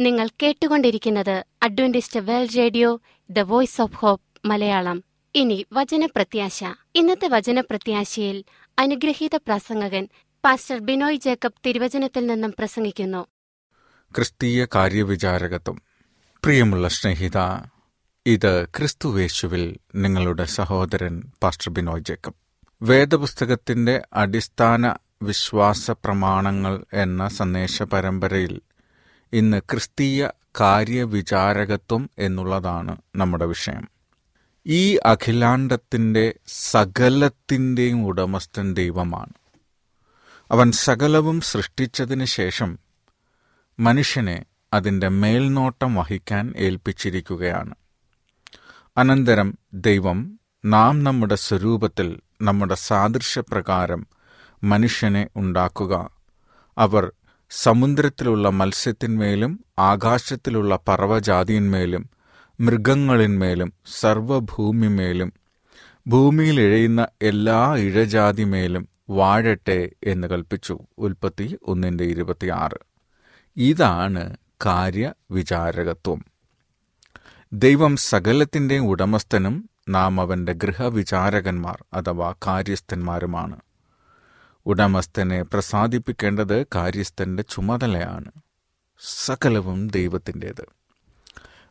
നിങ്ങൾ കേട്ടുകൊണ്ടിരിക്കുന്നത് Adventist World Radio the voice of hope Malayalam. ഇനി വചനപ്രത്യാശ. ഇന്നത്തെ വചനപ്രത്യാശയിൽ അനുഗ്രഹീത പ്രസംഗകൻ പാസ്റ്റർ ബിനോയ് ജേക്കബ് തിരുവചനത്തിൽ നിന്നും പ്രസംഗിക്കുന്നു. ക്രിസ്തീയ കാര്യവിചാരകത്വം. പ്രിയമുള്ള സ്നേഹിത ഇത് ക്രിസ്തുവേശുവിൽ നിങ്ങളുടെ സഹോദരൻ പാസ്റ്റർ ബിനോയ് ജേക്കബ്. വേദപുസ്തകത്തിന്റെ അടിസ്ഥാന വിശ്വാസ പ്രമാണങ്ങൾ എന്ന സന്ദേശ പരമ്പരയിൽ ഇന്ന് ക്രിസ്തീയ കാര്യവിചാരകത്വം എന്നുള്ളതാണ് നമ്മുടെ വിഷയം. ഈ അഖിലാണ്ടത്തിന്റെ സകലത്തിന്റെയും ഉടമസ്ഥൻ ദൈവമാണ്. അവൻ സകലവും സൃഷ്ടിച്ചതിന് ശേഷം മനുഷ്യനെ അതിന്റെ മേൽനോട്ടം വഹിക്കാൻ ഏൽപ്പിച്ചിരിക്കുകയാണ്. അനന്തരം ദൈവം നാം നമ്മുടെ സ്വരൂപത്തിൽ നമ്മുടെ സാദൃശ്യപ്രകാരം മനുഷ്യനെ ഉണ്ടാക്കുക. അവർ സമുദ്രത്തിലുള്ള മത്സ്യത്തിന്മേലും ആകാശത്തിലുള്ള പർവജാതിന്മേലും മൃഗങ്ങളിന്മേലും സർവഭൂമിമേലും ഭൂമിയിൽ ഇഴയുന്ന എല്ലാ ഇഴജാതിമേലും വാഴട്ടെ എന്ന് കൽപ്പിച്ചു. ഉൽപ്പത്തി ഒന്നിന്റെ ഇരുപത്തിയാറ്. ഇതാണ് കാര്യവിചാരകത്വം. ദൈവം സകലത്തിന്റെ ഉടമസ്ഥനും നാം അവന്റെ ഗൃഹവിചാരകന്മാർ അഥവാ കാര്യസ്ഥന്മാരുമാണ്. ഉടമസ്ഥനെ പ്രസാദിപ്പിക്കേണ്ടത് കാര്യസ്ഥന്റെ ചുമതലയാണ് സകലവും ദൈവത്തിന്റേത്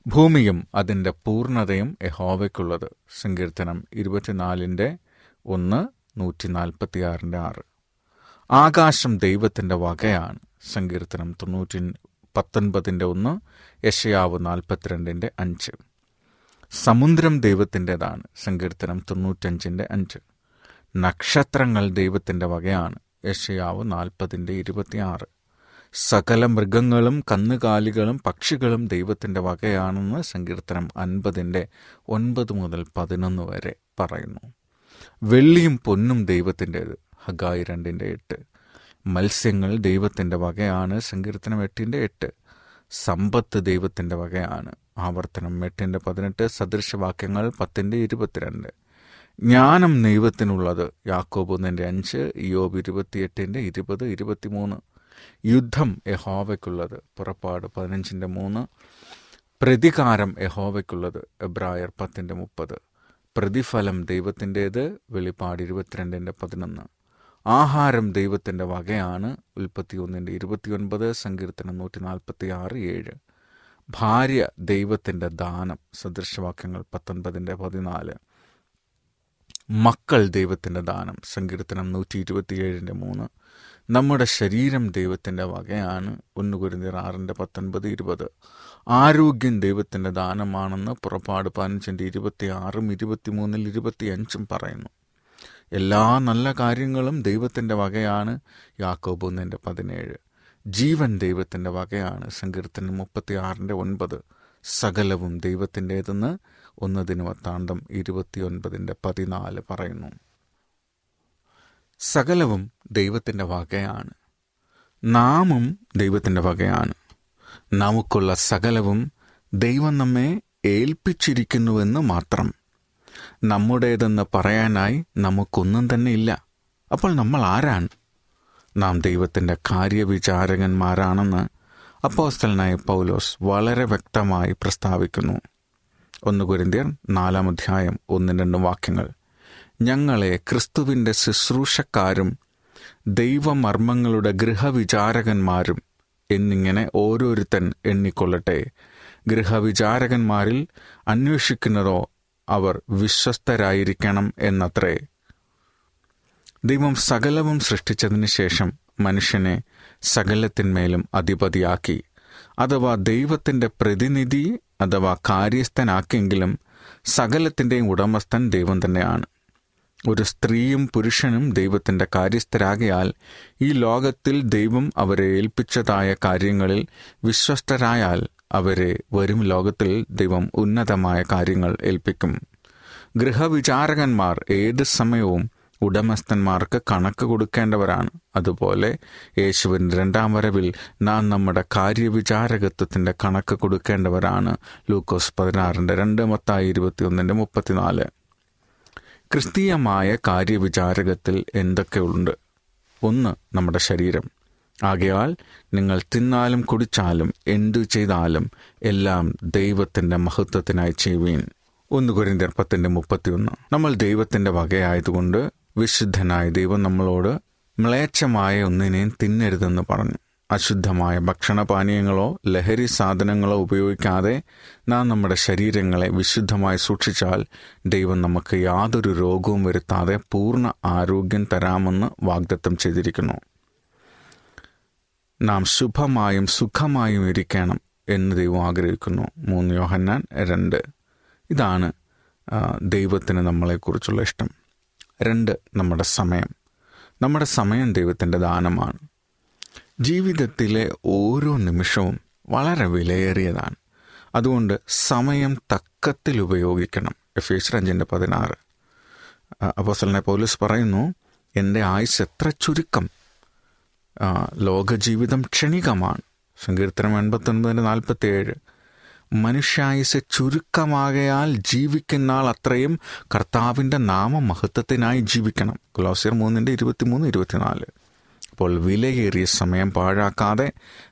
ഭൂമിയും അതിന്റെ പൂർണതയും യഹോവയ്ക്കുള്ളത്. സങ്കീർത്തനം ഇരുപത്തിനാലിന്റെ ഒന്ന് നൂറ്റി നാൽപ്പത്തിയാറിന്റെ ആറ്. ആകാശം ദൈവത്തിന്റെ വകയാണ്. സങ്കീർത്തനം തൊണ്ണൂറ്റി പത്തൊൻപതിന്റെ ഒന്ന് യശയാവ് നാൽപ്പത്തിരണ്ടിന്റെ അഞ്ച്. സമുദ്രം ദൈവത്തിന്റെതാണ് സങ്കീർത്തനം തൊണ്ണൂറ്റഞ്ചിന്റെ അഞ്ച്. നക്ഷത്രങ്ങൾ ദൈവത്തിന്റെ വകയാണ്. യഷയാവ് നാൽപ്പതിന്റെ ഇരുപത്തിയാറ്. സകല മൃഗങ്ങളും കന്നുകാലികളും പക്ഷികളും ദൈവത്തിന്റെ വകയാണെന്ന് സങ്കീർത്തനം അൻപതിന്റെ ഒൻപത് മുതൽ പതിനൊന്ന് വരെ പറയുന്നു. വെള്ളിയും പൊന്നും ദൈവത്തിന്റേത്. ഹഗായി രണ്ടിന്റെ എട്ട്. മത്സ്യങ്ങൾ ദൈവത്തിന്റെ വകയാണ്. സങ്കീർത്തനം എട്ടിന്റെ എട്ട്. സമ്പത്ത് ദൈവത്തിന്റെ വകയാണ്. ആവർത്തനം എട്ടിന്റെ പതിനെട്ട്. സദൃശവാക്യങ്ങൾ പത്തിന്റെ ഇരുപത്തിരണ്ട്. ജ്ഞാനം ദൈവത്തിനുള്ളത്. യാക്കോബ് ഒന്നിന്റെ അഞ്ച് യോബ് ഇരുപത്തിയെട്ടിന്റെ ഇരുപത് ഇരുപത്തിമൂന്ന്. യുദ്ധം യഹോവയ്ക്കുള്ളത്. പുറപ്പാട് പതിനഞ്ചിന്റെ മൂന്ന്. പ്രതികാരം യഹോവയ്ക്കുള്ളത്. എബ്രായർ പത്തിന്റെ മുപ്പത്. പ്രതിഫലം ദൈവത്തിന്റേത് വെളിപ്പാട് ഇരുപത്തിരണ്ടിന്റെ പതിനൊന്ന്. ആഹാരം ദൈവത്തിന്റെ വകയാണ്. ഉൽപ്പത്തി ഒന്നിന്റെ ഇരുപത്തിയൊൻപത് സങ്കീർത്തനം നൂറ്റി നാൽപ്പത്തി ആറ് ഏഴ്. ഭാര്യ ദൈവത്തിന്റെ ദാനം. സദൃശവാക്യങ്ങൾ പത്തൊൻപതിന്റെ പതിനാല്. മക്കൾ ദൈവത്തിന്റെ ദാനം. സങ്കീർത്തനം നൂറ്റി ഇരുപത്തിയേഴിന്റെ മൂന്ന്. നമ്മുടെ ശരീരം ദൈവത്തിന്റെ വകയാണ്. ഒന്ന് കുരുന്നീർ ആറിന്റെ പത്തൊൻപത് ഇരുപത്. ആരോഗ്യം ദൈവത്തിന്റെ ദാനമാണെന്ന് പുറപ്പാട് പതിനഞ്ചിന്റെ ഇരുപത്തി ആറും ഇരുപത്തിമൂന്നിൽ ഇരുപത്തിയഞ്ചും പറയുന്നു. എല്ലാ നല്ല കാര്യങ്ങളും ദൈവത്തിന്റെ വകയാണ്. യാക്കോബ് ഒന്നിന്റെ പതിനേഴ്. ജീവൻ ദൈവത്തിന്റെ വകയാണ്. സങ്കീർത്തനം മുപ്പത്തി ആറിന്റെ ഒൻപത്. സകലവും ദൈവത്തിന്റേതെന്ന് ഒന്ന് ദിനവത്താണ്ടം ഇരുപത്തിയൊൻപതിന്റെ പതിനാല് പറയുന്നു. സകലവും ദൈവത്തിന്റെ വകയാണ്. നാമും ദൈവത്തിന്റെ വകയാണ്. നമുക്കുള്ള സകലവും ദൈവം നമ്മെ ഏൽപ്പിച്ചിരിക്കുന്നുവെന്ന് മാത്രം. നമ്മുടേതെന്ന് പറയാനായി നമുക്കൊന്നും തന്നെ ഇല്ല. അപ്പോൾ നമ്മൾ ആരാണ്? നാം ദൈവത്തിന്റെ കാര്യവിചാരകന്മാരാണെന്ന് അപ്പോസ്റ്റലനായ പൗലോസ് വളരെ വ്യക്തമായി പ്രസ്താവിക്കുന്നു. ഒന്ന് കുരിന്തിയർ നാലാം അധ്യായം ഒന്നും രണ്ടും വാക്യങ്ങൾ. ഞങ്ങളെ ക്രിസ്തുവിന്റെ ശുശ്രൂഷക്കാരും ദൈവമർമ്മങ്ങളുടെ ഗൃഹവിചാരകന്മാരും എന്നിങ്ങനെ ഓരോരുത്തൻ എണ്ണിക്കൊള്ളട്ടെ. ഗൃഹവിചാരകന്മാരിൽ അന്വേഷിക്കുന്നതോ അവർ വിശ്വസ്തരായിരിക്കണം എന്നത്രേ. ദൈവം സകലവും സൃഷ്ടിച്ചതിന് ശേഷം മനുഷ്യനെ സകലത്തിന്മേലും അധിപതിയാക്കി. അഥവാ ദൈവത്തിന്റെ പ്രതിനിധി അഥവാ കാര്യസ്ഥനാക്കിയെങ്കിലും സകലത്തിന്റെയും ഉടമസ്ഥൻ ദൈവം തന്നെയാണ്. ഒരു സ്ത്രീയും പുരുഷനും ദൈവത്തിന്റെ കാര്യസ്ഥരാകയാൽ ഈ ലോകത്തിൽ ദൈവം അവരെ ഏൽപ്പിച്ചതായ കാര്യങ്ങളിൽ വിശ്വസ്തരായാൽ അവരെ വരും ലോകത്തിൽ ദൈവം ഉന്നതമായ കാര്യങ്ങൾ ഏൽപ്പിക്കും. ഗൃഹവിചാരകന്മാർ ഏത് സമയവും ഉടമസ്ഥന്മാർക്ക് കണക്ക് കൊടുക്കേണ്ടവരാണ്. അതുപോലെ യേശുവിന്റെ രണ്ടാം വരവിൽ നാം നമ്മുടെ കാര്യവിചാരകത്വത്തിന്റെ കണക്ക് കൊടുക്കേണ്ടവരാണ്. ലൂക്കോസ് പതിനാറിന്റെ രണ്ട് മത്തായി ഇരുപത്തിയൊന്നിന്റെ മുപ്പത്തിനാല്. ക്രിസ്തീയമായ കാര്യവിചാരകത്തിൽ എന്തൊക്കെയുണ്ട്? ഒന്ന് നമ്മുടെ ശരീരം. ആകയാൽ നിങ്ങൾ തിന്നാലും കുടിച്ചാലും എന്തു ചെയ്താലും എല്ലാം ദൈവത്തിന്റെ മഹത്വത്തിനായി ചെയ്യുവീൻ. ഒന്ന് കുരിന്തർപ്പത്തിന്റെ മുപ്പത്തിയൊന്ന്. നമ്മൾ ദൈവത്തിന്റെ വകയായതുകൊണ്ട് വിശുദ്ധനായ ദൈവം നമ്മളോട് മ്ലേച്ഛമായ ഒന്നിനെയും തിന്നരുതെന്ന് പറഞ്ഞു. അശുദ്ധമായ ഭക്ഷണപാനീയങ്ങളോ ലഹരി സാധനങ്ങളോ ഉപയോഗിക്കാതെ നാം നമ്മുടെ ശരീരങ്ങളെ വിശുദ്ധമായി സൂക്ഷിച്ചാൽ ദൈവം നമുക്ക് യാതൊരു രോഗവും വരുത്താതെ പൂർണ ആരോഗ്യം തരാമെന്ന് വാഗ്ദത്തം ചെയ്തിരിക്കുന്നു. നാം ശുഭമായും സുഖമായും ഇരിക്കണം എന്ന് ദൈവം ആഗ്രഹിക്കുന്നു. മൂന്ന് യോഹന്നാൻ രണ്ട്. ഇതാണ് ദൈവത്തിന് നമ്മളെക്കുറിച്ചുള്ള ഇഷ്ടം. രണ്ട് നമ്മുടെ സമയം. നമ്മുടെ സമയം ദൈവത്തിന്റെ ദാനമാണ്. ജീവിതത്തിലെ ഓരോ നിമിഷവും വളരെ വിലയേറിയതാണ്. അതുകൊണ്ട് സമയം തക്കത്തിൽ ഉപയോഗിക്കണം. എഫ് എസ് രഞ്ജിന്റെ പതിനാറ് അപ്പോസലിനെ പോലീസ് പറയുന്നു എന്റെ ആയുസ് എത്ര ചുരുക്കം. ലോകജീവിതം ക്ഷണികമാണ്. സങ്കീർത്തനം എൺപത്തൊൻപതിന്റെ നാൽപ്പത്തി ഏഴ് മനുഷ്യായുസ് ചുരുക്കമാകയാൽ ജീവിക്കുന്ന ആൾ അത്രയും കർത്താവിന്റെ നാമമഹത്വത്തിനായി ജീവിക്കണം. ഗ്ലോസിയർ മൂന്നിന്റെ ഇരുപത്തിമൂന്ന് ഇരുപത്തിനാല്. അപ്പോൾ വിലയേറിയ സമയം പാഴാക്കാതെ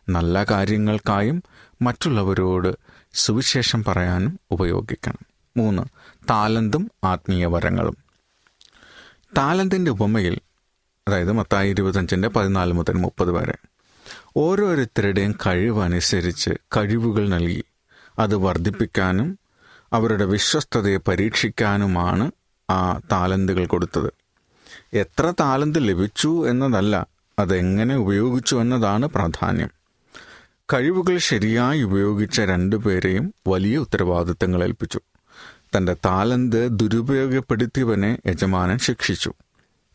നല്ല കാര്യങ്ങൾക്കായും മറ്റുള്ളവരോട് സുവിശേഷം പറയാനും ഉപയോഗിക്കണം. മൂന്ന് താലന്തും ആത്മീയ വരങ്ങളും. താലന്തിന്റെ ഉപമയിൽ അതായത് മത്തായി ഇരുപത്തഞ്ചിന്റെ പതിനാല് മുതൽ മുപ്പത് വരെ ഓരോരുത്തരുടെയും കഴിവനുസരിച്ച് കഴിവുകൾ നൽകി അത് വർദ്ധിപ്പിക്കാനും അവരുടെ വിശ്വസ്തതയെ പരീക്ഷിക്കാനുമാണ് ആ താലന്തുകൾ കൊടുത്തത്. എത്ര താലന്ത് ലഭിച്ചു എന്നതല്ല അതെങ്ങനെ ഉപയോഗിച്ചു എന്നതാണ് പ്രാധാന്യം. കഴിവുകൾ ശരിയായി ഉപയോഗിച്ച രണ്ടുപേരെയും വലിയ ഉത്തരവാദിത്തങ്ങൾ ഏൽപ്പിച്ചു. തന്റെ താലന്ത് ദുരുപയോഗപ്പെടുത്തിയവനെ യജമാനൻ ശിക്ഷിച്ചു.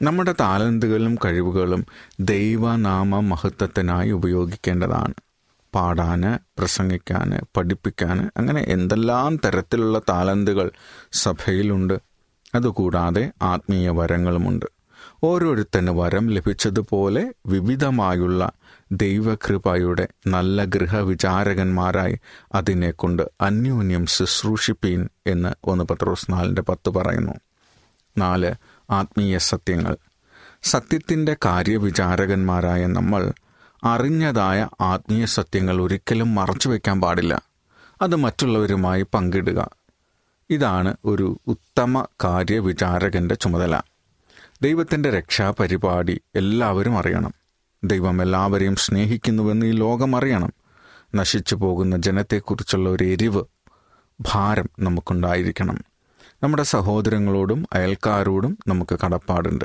നമ്മുടെ താലന്തുകളും കഴിവുകളും ദൈവനാമ മഹത്വത്തിനായി ഉപയോഗിക്കേണ്ടതാണ്. പാടാന് പ്രസംഗിക്കാൻ പഠിപ്പിക്കാൻ അങ്ങനെ എന്തെല്ലാം തരത്തിലുള്ള താലന്തുകൾ സഭയിലുണ്ട്. അതുകൂടാതെ ആത്മീയ വരങ്ങളുമുണ്ട്. ഓരോരുത്തന് വരം ലഭിച്ചതുപോലെ വിവിധമായുള്ള ദൈവകൃപയുടെ നല്ല ഗൃഹവിചാരകന്മാരായി അതിനെക്കൊണ്ട് അന്യോന്യം ശുശ്രൂഷിപ്പീൻ എന്ന് ഒന്ന് പത്രോസ് നാലിന്റെ പത്ത് പറയുന്നു. നാല് ആത്മീയ സത്യങ്ങൾ. സത്യത്തിന്റെ കാര്യവിചാരകന്മാരായ നമ്മൾ അറിഞ്ഞതായ ആത്മീയ സത്യങ്ങൾ ഒരിക്കലും മറച്ചു മറച്ചുവെക്കാൻ പാടില്ല. അത് മറ്റുള്ളവരുമായി പങ്കിടുക. ഇതാണ് ഒരു ഉത്തമ കാര്യവിചാരകന്റെ ചുമതല. ദൈവത്തിന്റെ രക്ഷാപരിപാടി എല്ലാവരും അറിയണം. ദൈവം എല്ലാവരെയും സ്നേഹിക്കുന്നുവെന്ന് ഈ ലോകം അറിയണം. നശിച്ചു പോകുന്ന ജനത്തെക്കുറിച്ചുള്ള ഒരു എരിവ് ഭാരം നമുക്കുണ്ടായിരിക്കണം. നമ്മുടെ സഹോദരങ്ങളോടും അയൽക്കാരോടും നമുക്ക് കടപ്പാടുണ്ട്.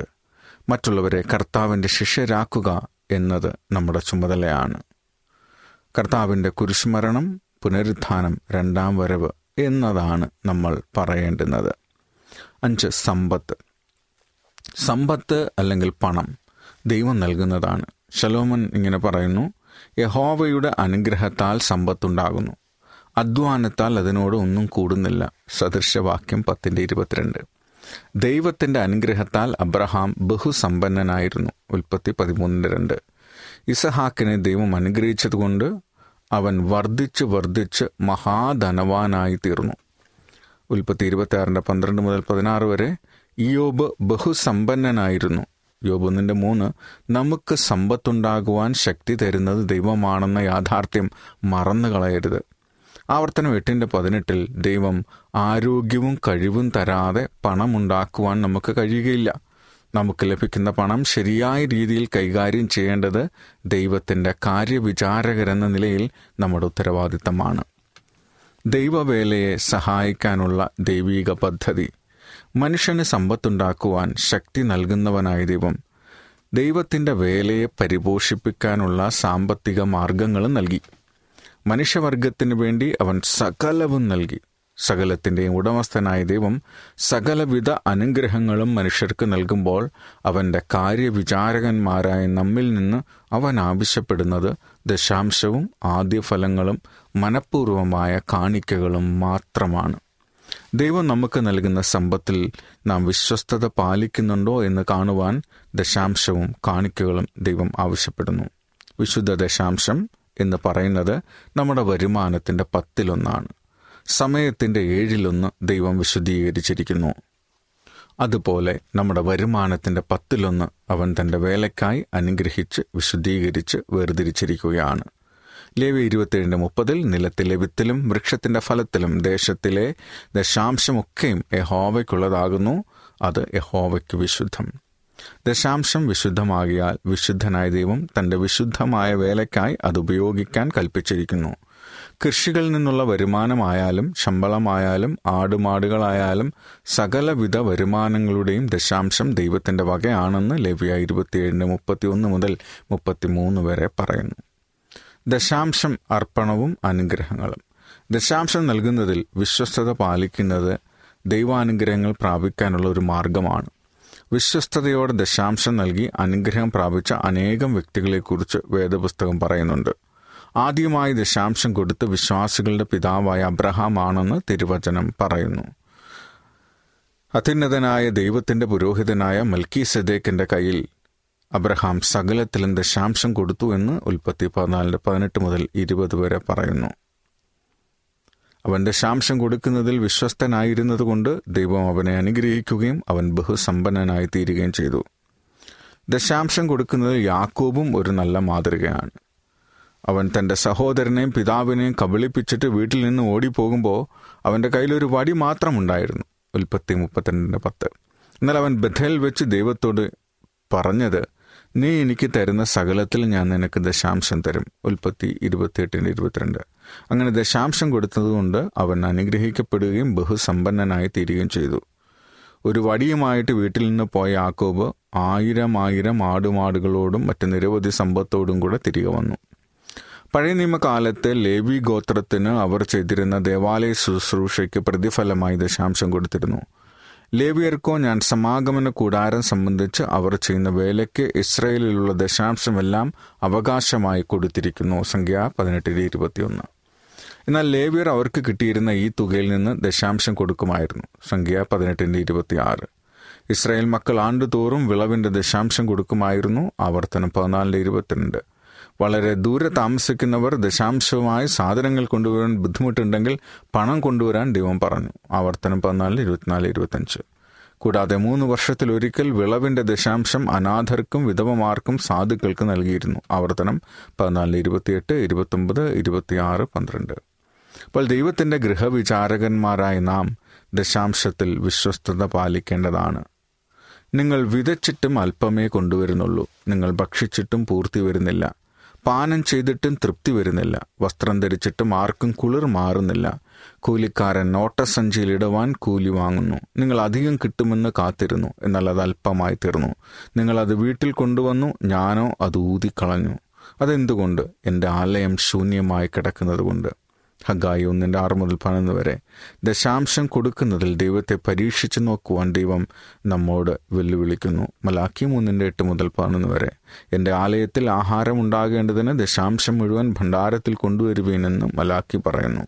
മറ്റുള്ളവരെ കർത്താവിന്റെ ശിഷ്യരാക്കുക എന്നത് നമ്മുടെ ചുമതലയാണ്. കർത്താവിന്റെ കുരിശുമരണം പുനരുത്ഥാനം രണ്ടാം വരവ് എന്നതാണ് നമ്മൾ പറയേണ്ടുന്നത്. അഞ്ച് സമ്പത്ത്. സമ്പത്ത് അല്ലെങ്കിൽ പണം ദൈവം നൽകുന്നതാണ്. ശലോമൻ ഇങ്ങനെ പറയുന്നു യഹോവയുടെ അനുഗ്രഹത്താൽ സമ്പത്തുണ്ടാകുന്നു. അധ്വാനത്താൽ അതിനോട് ഒന്നും കൂടുന്നില്ല. സദൃശവാക്യം പത്തിന്റെ ഇരുപത്തിരണ്ട്. ദൈവത്തിന്റെ അനുഗ്രഹത്താൽ അബ്രഹാം ബഹുസമ്പന്നനായിരുന്നു. ഉൽപ്പത്തി പതിമൂന്നിന്റെ രണ്ട്. ഇസഹാക്കിനെ ദൈവം അനുഗ്രഹിച്ചതുകൊണ്ട് അവൻ വർദ്ധിച്ച് വർദ്ധിച്ച് മഹാധനവാനായി തീർന്നു. ഉൽപ്പത്തി ഇരുപത്തിയാറിന്റെ പന്ത്രണ്ട് മുതൽ പതിനാറ് വരെ യോബ് ബഹുസമ്പന്നനായിരുന്നു. യോബ് ഒന്നിന്റെ മൂന്ന് നമുക്ക് സമ്പത്തുണ്ടാകുവാൻ ശക്തി തരുന്നത് ദൈവമാണെന്ന യാഥാർത്ഥ്യം മറന്നു കളയരുത് ആവർത്തനം എട്ടിന്റെ പതിനെട്ടിൽ ദൈവം ആരോഗ്യവും കഴിവും തരാതെ പണമുണ്ടാക്കുവാൻ നമുക്ക് കഴിയുകയില്ല. നമുക്ക് ലഭിക്കുന്ന പണം ശരിയായ രീതിയിൽ കൈകാര്യം ചെയ്യേണ്ടത് ദൈവത്തിന്റെ കാര്യവിചാരകരെന്ന നിലയിൽ നമ്മുടെ ഉത്തരവാദിത്തമാണ്. ദൈവവേലയെ സഹായിക്കാനുള്ള ദൈവീക പദ്ധതി. മനുഷ്യന് സമ്പത്തുണ്ടാക്കുവാൻ ശക്തി നൽകുന്നവനായ ദൈവം ദൈവത്തിന്റെ വേലയെ പരിപോഷിപ്പിക്കാനുള്ള സാമ്പത്തിക മാർഗങ്ങളും നൽകി. മനുഷ്യവർഗത്തിനു വേണ്ടി അവൻ സകലവും നൽകി. സകലത്തിന്റെയും ഉടമസ്ഥനായ ദൈവം സകലവിധ അനുഗ്രഹങ്ങളും മനുഷ്യർക്ക് നൽകുമ്പോൾ അവന്റെ കാര്യവിചാരകന്മാരായ നമ്മിൽ നിന്ന് അവൻ ആവശ്യപ്പെടുന്നത് ദശാംശവും ആദ്യഫലങ്ങളും മനഃപൂർവമായ കാണിക്കകളും മാത്രമാണ്. ദൈവം നമുക്ക് നൽകുന്ന സമ്പത്തിൽ നാം വിശ്വസ്തത പാലിക്കുന്നുണ്ടോ എന്ന് കാണുവാൻ ദശാംശവും കാണിക്കകളും ദൈവം ആവശ്യപ്പെടുന്നു. വിശുദ്ധ ദശാംശം എന്ന് പറയുന്നത് നമ്മുടെ വരുമാനത്തിന്റെ പത്തിലൊന്നാണ്. സമയത്തിന്റെ ഏഴിലൊന്ന് ദൈവം വിശദീകരിച്ചിരിക്കുന്നു അതുപോലെ നമ്മുടെ വരുമാനത്തിന്റെ പത്തിലൊന്ന് അവൻ തന്റെ വേലയ്ക്കായി അനുഗ്രഹിച്ച് വിശുദ്ധീകരിച്ച് വേർതിരിച്ചിരിക്കുകയാണ്. ലേവി ഇരുപത്തിയേഴിന്റെ മുപ്പതിൽ നിലത്തിലെ വിത്തിലും വൃക്ഷത്തിന്റെ ഫലത്തിലും ദേശത്തിലെ ദശാംശമൊക്കെയും യഹോവയ്ക്കുള്ളതാകുന്നു. അത് യഹോവയ്ക്ക് വിശുദ്ധം. ദശാംശം വിശുദ്ധമാകിയാൽ വിശുദ്ധനായ ദൈവം തന്റെ വിശുദ്ധമായ വേലയ്ക്കായി അത് ഉപയോഗിക്കാൻ കൽപ്പിച്ചിരിക്കുന്നു. കൃഷികളിൽ നിന്നുള്ള വരുമാനമായാലും ശമ്പളമായാലും ആടുമാടുകളായാലും സകലവിധ വരുമാനങ്ങളുടെയും ദശാംശം ദൈവത്തിന്റെ വകയാണെന്ന് ലവ്യ ഇരുപത്തിയേഴിന് മുപ്പത്തിയൊന്ന് മുതൽ മുപ്പത്തിമൂന്ന് വരെ പറയുന്നു. ദശാംശം അർപ്പണവും അനുഗ്രഹങ്ങളും. ദശാംശം നൽകുന്നതിൽ വിശ്വസ്തത പാലിക്കുന്നത് ദൈവാനുഗ്രഹങ്ങൾ പ്രാപിക്കാനുള്ള ഒരു മാർഗമാണ്. വിശ്വസ്തയോടെ ദശാംശം നൽകി അനുഗ്രഹം പ്രാപിച്ച അനേകം വ്യക്തികളെക്കുറിച്ച് വേദപുസ്തകം പറയുന്നുണ്ട്. ആദ്യമായി ദശാംശം കൊടുത്ത് വിശ്വാസികളുടെ പിതാവായ അബ്രഹാം ആണെന്ന് തിരുവചനം പറയുന്നു. അത്യുന്നതനായ ദൈവത്തിന്റെ പുരോഹിതനായ മൽക്കി സദേക്കിന്റെ കയ്യിൽ അബ്രഹാം സകലത്തിലും ദശാംശം കൊടുത്തു എന്ന് ഉൽപ്പത്തി പതിനാലിന്റെ പതിനെട്ട് മുതൽ ഇരുപത് വരെ പറയുന്നു. അവൻ ശാംശം കൊടുക്കുന്നതിൽ വിശ്വസ്തനായിരുന്നതുകൊണ്ട് ദൈവം അവനെ അനുഗ്രഹിക്കുകയും അവൻ ബഹുസമ്പന്നനായി തീരുകയും ചെയ്തു. ദശാംശം കൊടുക്കുന്നതിൽ യാക്കോബും ഒരു നല്ല മാതൃകയാണ്. അവൻ തന്റെ സഹോദരനെയും പിതാവിനെയും കബളിപ്പിച്ചിട്ട് വീട്ടിൽ നിന്ന് ഓടിപ്പോകുമ്പോൾ അവന്റെ കയ്യിലൊരു വടി മാത്രമുണ്ടായിരുന്നു ഉൽപ്പത്തി മുപ്പത്തിരണ്ടിന്റെ പത്ത്. എന്നാൽ അവൻ ബഥേൽ വെച്ച് ദൈവത്തോട് പറഞ്ഞത് നീ എനിക്ക് തരുന്ന സകലത്തിൽ ഞാൻ നിനക്ക് ദശാംശം തരും ഉൽപ്പത്തി ഇരുപത്തിയെട്ടിന്റെ ഇരുപത്തിരണ്ട്. അങ്ങനെ ദശാംശം കൊടുത്തതുകൊണ്ട് അവൻ അനുഗ്രഹിക്കപ്പെടുകയും ബഹുസമ്പന്നനായി തീരുകയും ചെയ്തു. ഒരു വടിയുമായിട്ട് വീട്ടിൽ നിന്ന് പോയ യാക്കോബ് ആയിരം ആയിരം ആടുമാടുകളോടും മറ്റ് നിരവധി സമ്പത്തോടും കൂടെ തിരികെ വന്നു. പഴയ നിയമകാലത്തെ ലേവി ഗോത്രത്തിന് അവർ ചെയ്തിരുന്ന ദേവാലയ ശുശ്രൂഷയ്ക്ക് പ്രതിഫലമായി ദശാംശം കൊടുത്തിരുന്നു. ലേവിയർക്കോ ഞാൻ സമാഗമന കൂടാരം സംബന്ധിച്ച് അവർ ചെയ്യുന്ന വേലയ്ക്ക് ഇസ്രയേലിലുള്ള ദശാംശമെല്ലാം അവകാശമായി കൊടുത്തിരിക്കുന്നു. സംഖ്യ പതിനെട്ടിൽ ഇരുപത്തിയൊന്ന്. എന്നാൽ ലേവിയർ അവർക്ക് കിട്ടിയിരുന്ന ഈ തുകയിൽ നിന്ന് ദശാംശം കൊടുക്കുമായിരുന്നു. സംഖ്യ പതിനെട്ടിന്റെ ഇരുപത്തി ആറ് ഇസ്രായേൽ മക്കൾ ആണ്ടുതോറും വിളവിന്റെ ദശാംശം കൊടുക്കുമായിരുന്നു. ആവർത്തനം പതിനാലിന്റെ ഇരുപത്തിരണ്ട്. വളരെ ദൂരെ താമസിക്കുന്നവർ ദശാംശവുമായി സാധനങ്ങൾ കൊണ്ടുവരാൻ ബുദ്ധിമുട്ടുണ്ടെങ്കിൽ പണം കൊണ്ടുവരാൻ ദൈവം പറഞ്ഞു. ആവർത്തനം പതിനാലിൽ ഇരുപത്തിനാല് ഇരുപത്തഞ്ച് കൂടാതെ മൂന്ന് വർഷത്തിലൊരിക്കൽ വിളവിന്റെ ദശാംശം അനാഥർക്കും വിധവമാർക്കും സാധുക്കൾക്ക് നൽകിയിരുന്നു. ആവർത്തനം പതിനാലിൽ ഇരുപത്തിയെട്ട് ഇരുപത്തൊമ്പത് ഇരുപത്തിയാറ് പന്ത്രണ്ട്. അപ്പോൾ ദൈവത്തിന്റെ ഗൃഹവിചാരകന്മാരായ നാം ദശാംശത്തിൽ വിശ്വസ്തത പാലിക്കേണ്ടതാണ്. നിങ്ങൾ വിതച്ചിട്ടും അല്പമേ കൊണ്ടുവരുന്നുള്ളൂ. നിങ്ങൾ ഭക്ഷിച്ചിട്ടും പൂർത്തി വരുന്നില്ല. പാനം ചെയ്തിട്ടും തൃപ്തി വരുന്നില്ല. വസ്ത്രം ധരിച്ചിട്ടും ആർക്കും കുളിർ മാറുന്നില്ല. കൂലിക്കാരൻ നോട്ടസഞ്ചിയിൽ ഇടുവാൻ കൂലി വാങ്ങുന്നു. നിങ്ങൾ അധികം കിട്ടുമെന്ന് കാത്തിരുന്നു. എന്നാൽ അത് അല്പമായി തീർന്നു. നിങ്ങൾ അത് വീട്ടിൽ കൊണ്ടുവന്നു. ഞാനോ അത് ഊതിക്കളഞ്ഞു. അതെന്തുകൊണ്ട്? എന്റെ ആലയം ശൂന്യമായി കിടക്കുന്നത് കൊണ്ട് ഹഗായി ഒന്നിന്റെ ആറ് മുതൽ പതിനൊന്ന് വരെ. ദശാംശം കൊടുക്കുന്നതിൽ ദൈവത്തെ പരീക്ഷിച്ചു നോക്കുവാൻ ദൈവം നമ്മോട് വെല്ലുവിളിക്കുന്നു. മലാക്കി മൂന്നിന്റെ എട്ട് മുതൽ പതിനൊന്ന് വരെ. എന്റെ ആലയത്തിൽ ആഹാരം ഉണ്ടാകേണ്ടതിന് ദശാംശം മുഴുവൻ ഭണ്ഡാരത്തിൽ കൊണ്ടുവരുവീനെന്ന് മലാക്കി പറയുന്നു.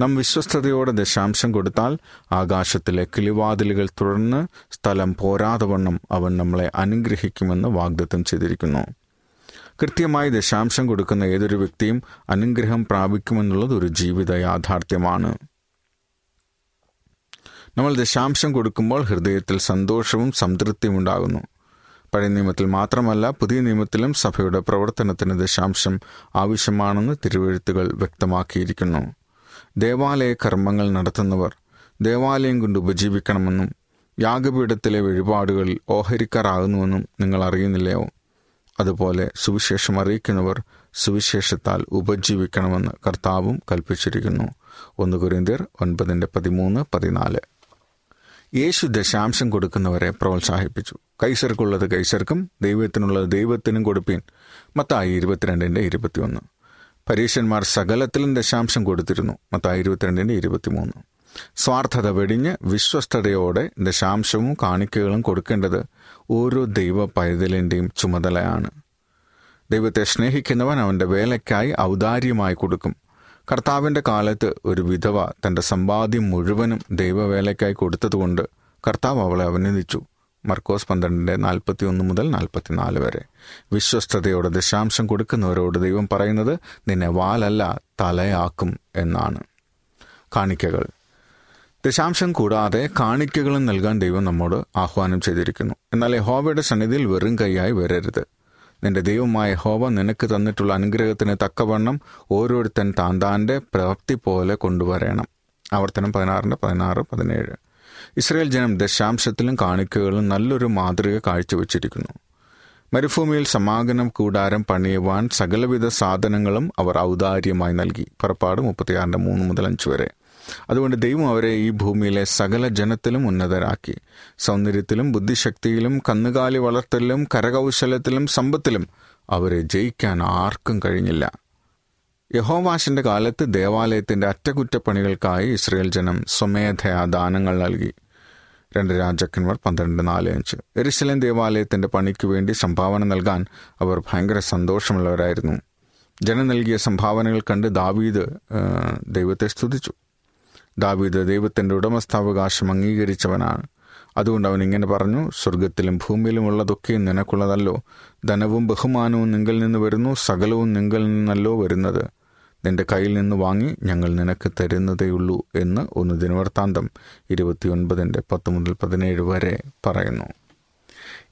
നാം വിശ്വസ്തയോടെ ദശാംശം കൊടുത്താൽ ആകാശത്തിലെ കിളിവാതിലുകൾ തുടർന്ന് സ്ഥലം പോരാതവണ്ണം അവൻ നമ്മളെ അനുഗ്രഹിക്കുമെന്ന് വാഗ്ദത്തം ചെയ്തിരിക്കുന്നു. കൃത്യമായി ദശാംശം കൊടുക്കുന്ന ഏതൊരു വ്യക്തിയും അനുഗ്രഹം പ്രാപിക്കുമെന്നുള്ളത് ഒരു ജീവിത യാഥാർത്ഥ്യമാണ്. നമ്മൾ ദശാംശം കൊടുക്കുമ്പോൾ ഹൃദയത്തിൽ സന്തോഷവും സംതൃപ്തിയും ഉണ്ടാകുന്നു. പഴയ നിയമത്തിൽ മാത്രമല്ല പുതിയ നിയമത്തിലും സഭയുടെ പ്രവർത്തനത്തിന് ദശാംശം ആവശ്യമാണെന്ന് തിരുവഴുത്തുകൾ വ്യക്തമാക്കിയിരിക്കുന്നു. ദേവാലയ കർമ്മങ്ങൾ നടത്തുന്നവർ ദേവാലയം കൊണ്ട് ഉപജീവിക്കണമെന്നും യാഗപീഠത്തിലെ വഴിപാടുകളിൽ ഓഹരിക്കാരാകുന്നുവെന്നും നിങ്ങൾ അറിയുന്നില്ലയോ? അതുപോലെ സുവിശേഷം അറിയിക്കുന്നവർ സുവിശേഷത്താൽ ഉപജീവിക്കണമെന്ന് കർത്താവും കൽപ്പിച്ചിരിക്കുന്നു. ഒന്ന് കുരിന്തിയർ ഒൻപതിന്റെ പതിമൂന്ന് പതിനാല്. യേശു ദശാംശം കൊടുക്കുന്നവരെ പ്രോത്സാഹിപ്പിച്ചു. കൈസർക്കുള്ളത് കൈസർക്കും ദൈവത്തിനുള്ളത് ദൈവത്തിനും കൊടുപ്പീൻ. മത്തായി ഇരുപത്തിരണ്ടിന്റെ ഇരുപത്തിയൊന്ന്. പരീക്ഷന്മാർ സകലത്തിലും ദശാംശം കൊടുത്തിരുന്നു. മത്തായി ഇരുപത്തിരണ്ടിന്റെ ഇരുപത്തിമൂന്ന്. സ്വാർത്ഥത വെടിഞ്ഞ് വിശ്വസ്തതയോടെ ദശാംശവും കാണിക്കകളും കൊടുക്കേണ്ടത് ഓരോ ദൈവ പൈതലിന്റെയും ചുമതലയാണ്. ദൈവത്തെ സ്നേഹിക്കുന്നവൻ അവന്റെ വേലയ്ക്കായി ഔദാര്യമായി കൊടുക്കും. കർത്താവിന്റെ കാലത്ത് ഒരു വിധവ തന്റെ സമ്പാദ്യം മുഴുവനും ദൈവവേലയ്ക്കായി കൊടുത്തതുകൊണ്ട് കർത്താവ് അവളെ അഭിനന്ദിച്ചു. മർക്കോസ് പന്ത്രണ്ടിന്റെ നാൽപ്പത്തി ഒന്ന് മുതൽ നാൽപ്പത്തിനാല് വരെ. വിശ്വസ്തതയോടെ ദശാംശം കൊടുക്കുന്നവരോട് ദൈവം പറയുന്നത് നിന്നെ വാലല്ല തലയാക്കും എന്നാണ്. കാണിക്കകൾ. ദശാംശം കൂടാതെ കാണിക്കകളും നൽകാൻ ദൈവം നമ്മോട് ആഹ്വാനം ചെയ്തിരിക്കുന്നു. എന്നാൽ യഹോവയുടെ സന്നിധിയിൽ വെറും കൈയായി വരരുത്. നിന്റെ ദൈവമായ ഹോവ നിനക്ക് തന്നിട്ടുള്ള അനുഗ്രഹത്തിന് തക്കവണ്ണം ഓരോരുത്തൻ താൻ താന്റെ പ്രവൃത്തി പോലെ കൊണ്ടുവരണം. ആവർത്തനം പതിനാറിന്റെ പതിനാറ് പതിനേഴ്. ഇസ്രയേൽ ജനം ദശാംശത്തിലും കാണിക്കകളും നല്ലൊരു മാതൃക കാഴ്ചവെച്ചിരിക്കുന്നു. മരുഭൂമിയിൽ സമാഗനം കൂടാരം പണിയുവാൻ സകലവിധ സാധനങ്ങളും അവർ ഔദാര്യമായി നൽകി. പുറപ്പാട് മുപ്പത്തിയാറിന്റെ മൂന്ന് മുതൽ അഞ്ച് വരെ. അതുകൊണ്ട് ദൈവം അവരെ ഈ ഭൂമിയിലെ സകല ജനത്തിലും ഉന്നതരാക്കി. സൗന്ദര്യത്തിലും ബുദ്ധിശക്തിയിലും കന്നുകാലി വളർത്തലിലും കരകൗശലത്തിലും സമ്പത്തിലും അവരെ ജയിക്കാൻ ആർക്കും കഴിഞ്ഞില്ല. യഹോവാഷിന്റെ കാലത്ത് ദേവാലയത്തിന്റെ അറ്റകുറ്റപ്പണികൾക്കായി ഇസ്രയേൽ ജനം സ്വമേധയാ ദാനങ്ങൾ നൽകി. രണ്ട് രാജാക്കന്മാർ പന്ത്രണ്ട് നാല് അഞ്ച്. എരിശലം ദേവാലയത്തിന്റെ പണിക്ക് വേണ്ടി സംഭാവന നൽകാൻ അവർ ഭയങ്കര സന്തോഷമുള്ളവരായിരുന്നു. ജനം നൽകിയ സംഭാവനകൾ കണ്ട് ദാവീദ് ദൈവത്തെ സ്തുതിച്ചു. ദാവീദ് ദൈവത്തിന്റെ ഉടമസ്ഥാവകാശം അംഗീകരിച്ചവനാണ്. അതുകൊണ്ട് അവൻ ഇങ്ങനെ പറഞ്ഞു സ്വർഗത്തിലും ഭൂമിയിലും ഉള്ളതൊക്കെയും നിനക്കുള്ളതല്ലോ. ധനവും ബഹുമാനവും നിങ്കിൽ നിന്ന് വരുന്നു സകലവും നിങ്കിൽ നിന്നല്ലോ വരുന്നത്. നിന്റെ കയ്യിൽ നിന്ന് വാങ്ങി ഞങ്ങൾ നിനക്ക് തരുന്നതേയുള്ളൂ എന്ന് ഒന്ന് ദിനവൃത്താന്തം ഇരുപത്തിയൊൻപതിന്റെ പത്ത് മുതൽ പതിനേഴ് വരെ പറയുന്നു.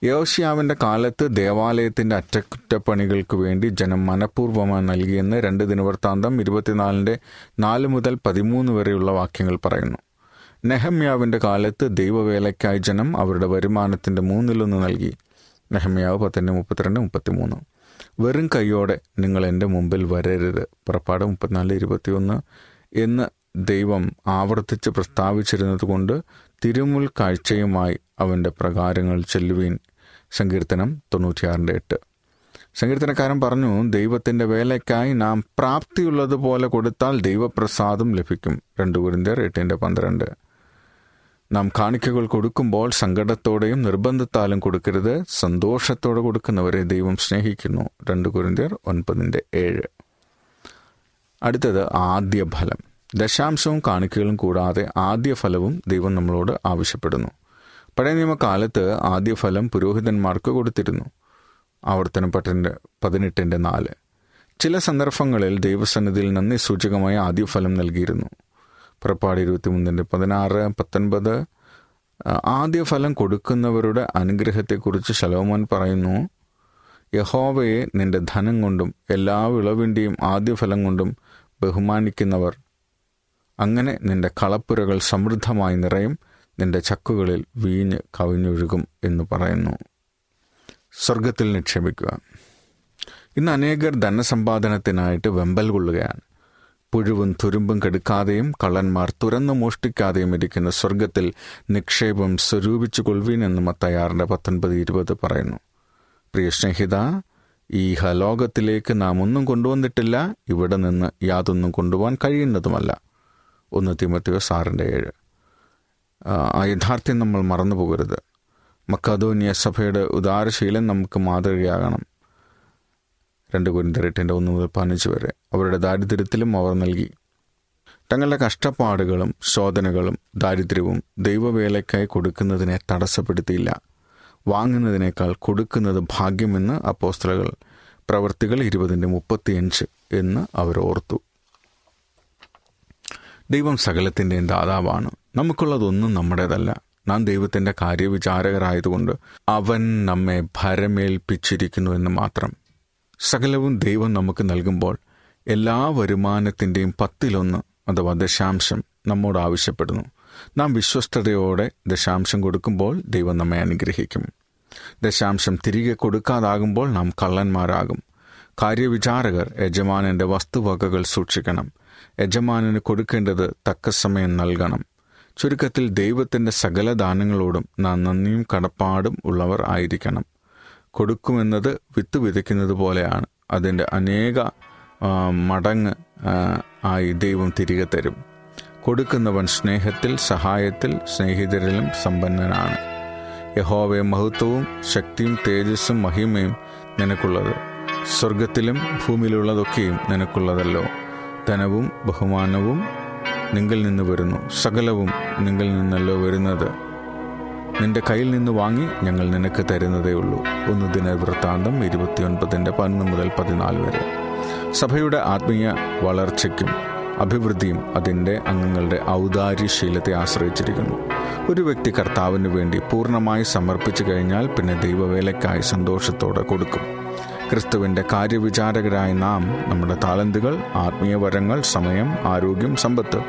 യോഷ്യാവിന്റെ കാലത്ത് ദേവാലയത്തിന്റെ അറ്റകുറ്റപ്പണികൾക്ക് വേണ്ടി ജനം മനഃപൂർവമായി നൽകിയെന്ന് രണ്ട് ദിനവൃത്താന്തം ഇരുപത്തിനാലിന്റെ നാല് മുതൽ പതിമൂന്ന് വരെയുള്ള വാക്യങ്ങൾ പറയുന്നു. നെഹമ്യാവിന്റെ കാലത്ത് ദൈവവേലയ്ക്കായി ജനം അവരുടെ വരുമാനത്തിന്റെ മൂന്നിലൊന്ന് നൽകി. നെഹമ്യാവ് പത്തിന്റെ മുപ്പത്തിരണ്ട് മുപ്പത്തിമൂന്ന്. വെറും കൈയോടെ നിങ്ങൾ എന്റെ മുമ്പിൽ വരരുത്. പുറപ്പാട് മുപ്പത്തിനാല് ഇരുപത്തിയൊന്ന് എന്ന് ദൈവം ആവർത്തിച്ച് പ്രസ്താവിച്ചിരുന്നത് കൊണ്ട് തിരുമുൽ കാഴ്ചയുമായി അവന്റെ പ്രകാരങ്ങൾ ചെല്ലുവീൻ. സങ്കീർത്തനം തൊണ്ണൂറ്റിയാറിന്റെ എട്ട്. സങ്കീർത്തനക്കാരൻ പറഞ്ഞു ദൈവത്തിന്റെ വേലയ്ക്കായി നാം പ്രാപ്തിയുള്ളതുപോലെ കൊടുത്താൽ ദൈവപ്രസാദം ലഭിക്കും. രണ്ട് കുരിന്തിയർ എട്ടിന്റെ പന്ത്രണ്ട്. നാം കാണിക്കകൾ കൊടുക്കുമ്പോൾ സങ്കടത്തോടെയും നിർബന്ധത്താലും കൊടുക്കരുത്. സന്തോഷത്തോടെ കൊടുക്കുന്നവരെ ദൈവം സ്നേഹിക്കുന്നു. രണ്ട് കുരിന്തിയർ ഒൻപതിന്റെ ഏഴ്. അടുത്തത് ആദ്യ ഫലം ദശാംശവും കാണിക്കകളും കൂടാതെ ആദ്യ ഫലവും ദൈവം നമ്മളോട് ആവശ്യപ്പെടുന്നു. പഴയ നിയമകാലത്ത് ആദ്യ ഫലം പുരോഹിതന്മാർക്ക് കൊടുത്തിരുന്നു. ആവർത്തന പട്ടിന്റെ പതിനെട്ടിന്റെ നാല്. ചില സന്ദർഭങ്ങളിൽ ദൈവസന്നിധിയിൽ നന്ദി സൂചകമായ ആദ്യ ഫലം നൽകിയിരുന്നു. പുറപ്പാട് ഇരുപത്തിമൂന്നിന്റെ പതിനാറ് പത്തൊൻപത് ആദ്യ ഫലം കൊടുക്കുന്നവരുടെ അനുഗ്രഹത്തെക്കുറിച്ച് ശലോമോൻ പറയുന്നു യഹോവയെ നിന്റെ ധനം കൊണ്ടും എല്ലാ വിളവിന്റെയും ആദ്യ ഫലം കൊണ്ടും ബഹുമാനിക്കുന്നവർ അങ്ങനെ നിന്റെ കളപ്പുരകൾ സമൃദ്ധമായി നിറയും നിന്റെ ചക്കുകളിൽ വീഞ്ഞ് കവിഞ്ഞൊഴുകും എന്ന് പറയുന്നു. സ്വർഗത്തിൽ നിക്ഷേപിക്കുക. ഇന്ന് അനേകർ ധനസമ്പാദനത്തിനായിട്ട് വെമ്പൽ കൊള്ളുകയാണ്. പുഴുവും തുരുമ്പും കെടുക്കാതെയും കള്ളന്മാർ തുറന്നു മോഷ്ടിക്കാതെയും ഇരിക്കുന്ന സ്വർഗത്തിൽ നിക്ഷേപം സ്വരൂപിച്ചു കൊള്ളുവീൻ എന്ന് മത്തയാറിന്റെ പത്തൊൻപത് ഇരുപത് പറയുന്നു. പ്രിയ സ്നേഹിത ഈ ഹലോകത്തിലേക്ക് നാം ഒന്നും കൊണ്ടുവന്നിട്ടില്ല ഇവിടെ നിന്ന് യാതൊന്നും കൊണ്ടുപോകാൻ കഴിയുന്നതുമല്ല. ഒന്ന് തിമത്തിയോ സാറിന്റെ ഏഴ്. ആ യഥാർത്ഥ്യം നമ്മൾ മറന്നു പോകരുത്. മക്കാദോനിയ സഭയുടെ ഉദാരശീലം നമുക്ക് മാതൃകയാകണം. രണ്ട് കുരിന്തരെട്ടിന്റെ ഒന്ന് മുതൽ പതിനഞ്ച് വരെ അവരുടെ ദാരിദ്ര്യത്തിലും അവർ നൽകി. തങ്ങളുടെ കഷ്ടപ്പാടുകളും ശോധനകളും ദാരിദ്ര്യവും ദൈവവേലയ്ക്കായി കൊടുക്കുന്നതിനെ തടസ്സപ്പെടുത്തിയില്ല. വാങ്ങുന്നതിനേക്കാൾ കൊടുക്കുന്നത് ഭാഗ്യമെന്ന് അപ്പോസ്തലകൾ പ്രവർത്തികൾ ഇരുപതിന്റെ മുപ്പത്തിയഞ്ച് എന്ന് അവർ ഓർത്തു. ദൈവം സകലത്തിന്റെയും ദാതാവാണ്. നമുക്കുള്ളതൊന്നും നമ്മുടേതല്ല. നാം ദൈവത്തിന്റെ കാര്യവിചാരകരായതുകൊണ്ട് അവൻ നമ്മെ ഭരമേൽപ്പിച്ചിരിക്കുന്നു എന്ന് മാത്രം. സകലവും ദൈവം നമുക്ക് നൽകുമ്പോൾ എല്ലാ വരുമാനത്തിന്റെയും പത്തിലൊന്ന് അഥവാ ദശാംശം നമ്മോട് ആവശ്യപ്പെടുന്നു. നാം വിശ്വസ്തയോടെ ദശാംശം കൊടുക്കുമ്പോൾ ദൈവം നമ്മെ അനുഗ്രഹിക്കും. ദശാംശം തിരികെ കൊടുക്കാതാകുമ്പോൾ നാം കള്ളന്മാരാകും. കാര്യവിചാരകർ യജമാനന്റെ വസ്തുവകകൾ സൂക്ഷിക്കണം. യജമാനന് കൊടുക്കേണ്ടത് തക്ക സമയം നൽകണം. ചുരുക്കത്തിൽ ദൈവത്തിന്റെ സകല ദാനങ്ങളോടും നാം നന്ദിയും കടപ്പാടും ഉള്ളവർ ആയിരിക്കണം. കൊടുക്കുമെന്നത് വിത്ത് വിതയ്ക്കുന്നത് പോലെയാണ്. അതിന്റെ അനേക മടങ്ങ് ആയി ദൈവം തിരികെ തരും. കൊടുക്കുന്നവൻ സ്നേഹത്തിൽ സഹായത്തിൽ സ്നേഹിതരിലും സമ്പന്നനാണ്. യഹോവയെ മഹത്വവും ശക്തിയും തേജസ്സും മഹിമയും നിനക്കുള്ളത്. സ്വർഗത്തിലും ഭൂമിയിലുള്ളതൊക്കെയും നിനക്കുള്ളതല്ലോ. ധനവും ബഹുമാനവും നിങ്കിൽ നിന്ന് വരുന്നു. സകലവും നിങ്കിൽ നിന്നല്ലോ വരുന്നത്. നിന്റെ കയ്യിൽ നിന്ന് വാങ്ങി ഞങ്ങൾ നിനക്ക് തരുന്നതേ ഉള്ളൂ. ഒന്ന് ദിനവൃത്താന്തം ഇരുപത്തിയൊൻപതിന്റെ പതിനൊന്ന് മുതൽ പതിനാല് വരെ. സഭയുടെ ആത്മീയ വളർച്ചയ്ക്കും അഭിവൃദ്ധിയും അതിന്റെ അംഗങ്ങളുടെ ഔദാര്യശീലത്തെ ആശ്രയിച്ചിരിക്കുന്നു. ഒരു വ്യക്തി കർത്താവിന് വേണ്ടി പൂർണമായി സമർപ്പിച്ചു കഴിഞ്ഞാൽ പിന്നെ ദൈവവേലയ്ക്കായി സന്തോഷത്തോടെ കൊടുക്കും. ക്രിസ്തുവിന്റെ കാര്യവിചാരകരായ നാം നമ്മുടെ താലന്തുകൾ ആത്മീയ വരങ്ങൾ സമയം ആരോഗ്യം സമ്പത്ത്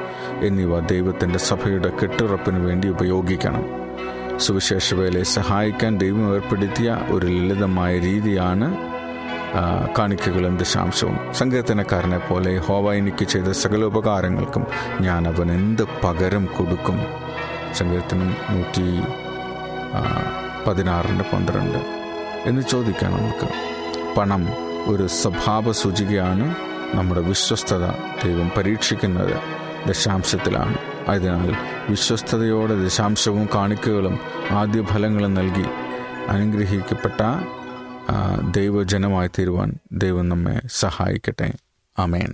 എന്നിവ ദൈവത്തിന്റെ സഭയുടെ കെട്ടുറപ്പിനു വേണ്ടി ഉപയോഗിക്കണം. സുവിശേഷ വേലയെ സഹായിക്കാൻ ദൈവം ഏർപ്പെടുത്തിയ ഒരു ലളിതമായ രീതിയാണ് കാണിക്കകളും ദശാംശവും. സങ്കീർത്തനക്കാരനെ പോലെ ഹോവ എനിക്ക് ചെയ്ത സകല ഉപകാരങ്ങൾക്കും ഞാൻ അവൻ എന്ത് പകരം കൊടുക്കും? സങ്കീർത്തനം നൂറ്റി പതിനാറിന്റെ പന്ത്രണ്ട്. എന്ന് ചോദിക്കാം നമുക്ക്. പണം ഒരു സ്വഭാവ സൂചികയാണ് നമ്മുടെ വിശ്വസ്തത ദൈവം പരീക്ഷിക്കുന്നത്. ദശാംശത്തിലാണ്. അതിനാൽ വിശ്വസ്തതയോടെ ദശാംശവും കാണിക്കകളും ആദ്യ ഫലങ്ങളും നൽകി അനുഗ്രഹിക്കപ്പെട്ട ദൈവജനമായി തീരുവാൻ ദൈവം നമ്മെ സഹായിക്കട്ടെ. അമേൻ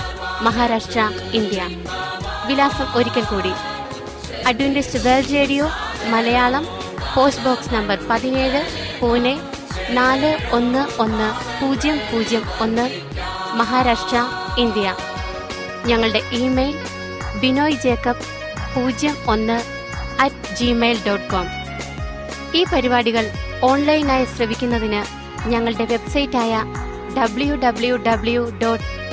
മഹാരാഷ്ട്ര ഇന്ത്യ. വിലാസം ഒരിക്കൽ കൂടി. Adventist World Radio Malayalam post box number പതിനേഴ് പൂനെ നാല് ഒന്ന് ഒന്ന് പൂജ്യം പൂജ്യം ഒന്ന് മഹാരാഷ്ട്ര ഇന്ത്യ. ഞങ്ങളുടെ ഇമെയിൽ ബിനോയ് ജേക്കബ് പൂജ്യം ഒന്ന് അറ്റ് ജിമെയിൽ ഡോട്ട് കോം ഈ പരിപാടികൾ ഓൺലൈനായി ശ്രവിക്കുന്നതിന് ഞങ്ങളുടെ വെബ്സൈറ്റായ W W W dot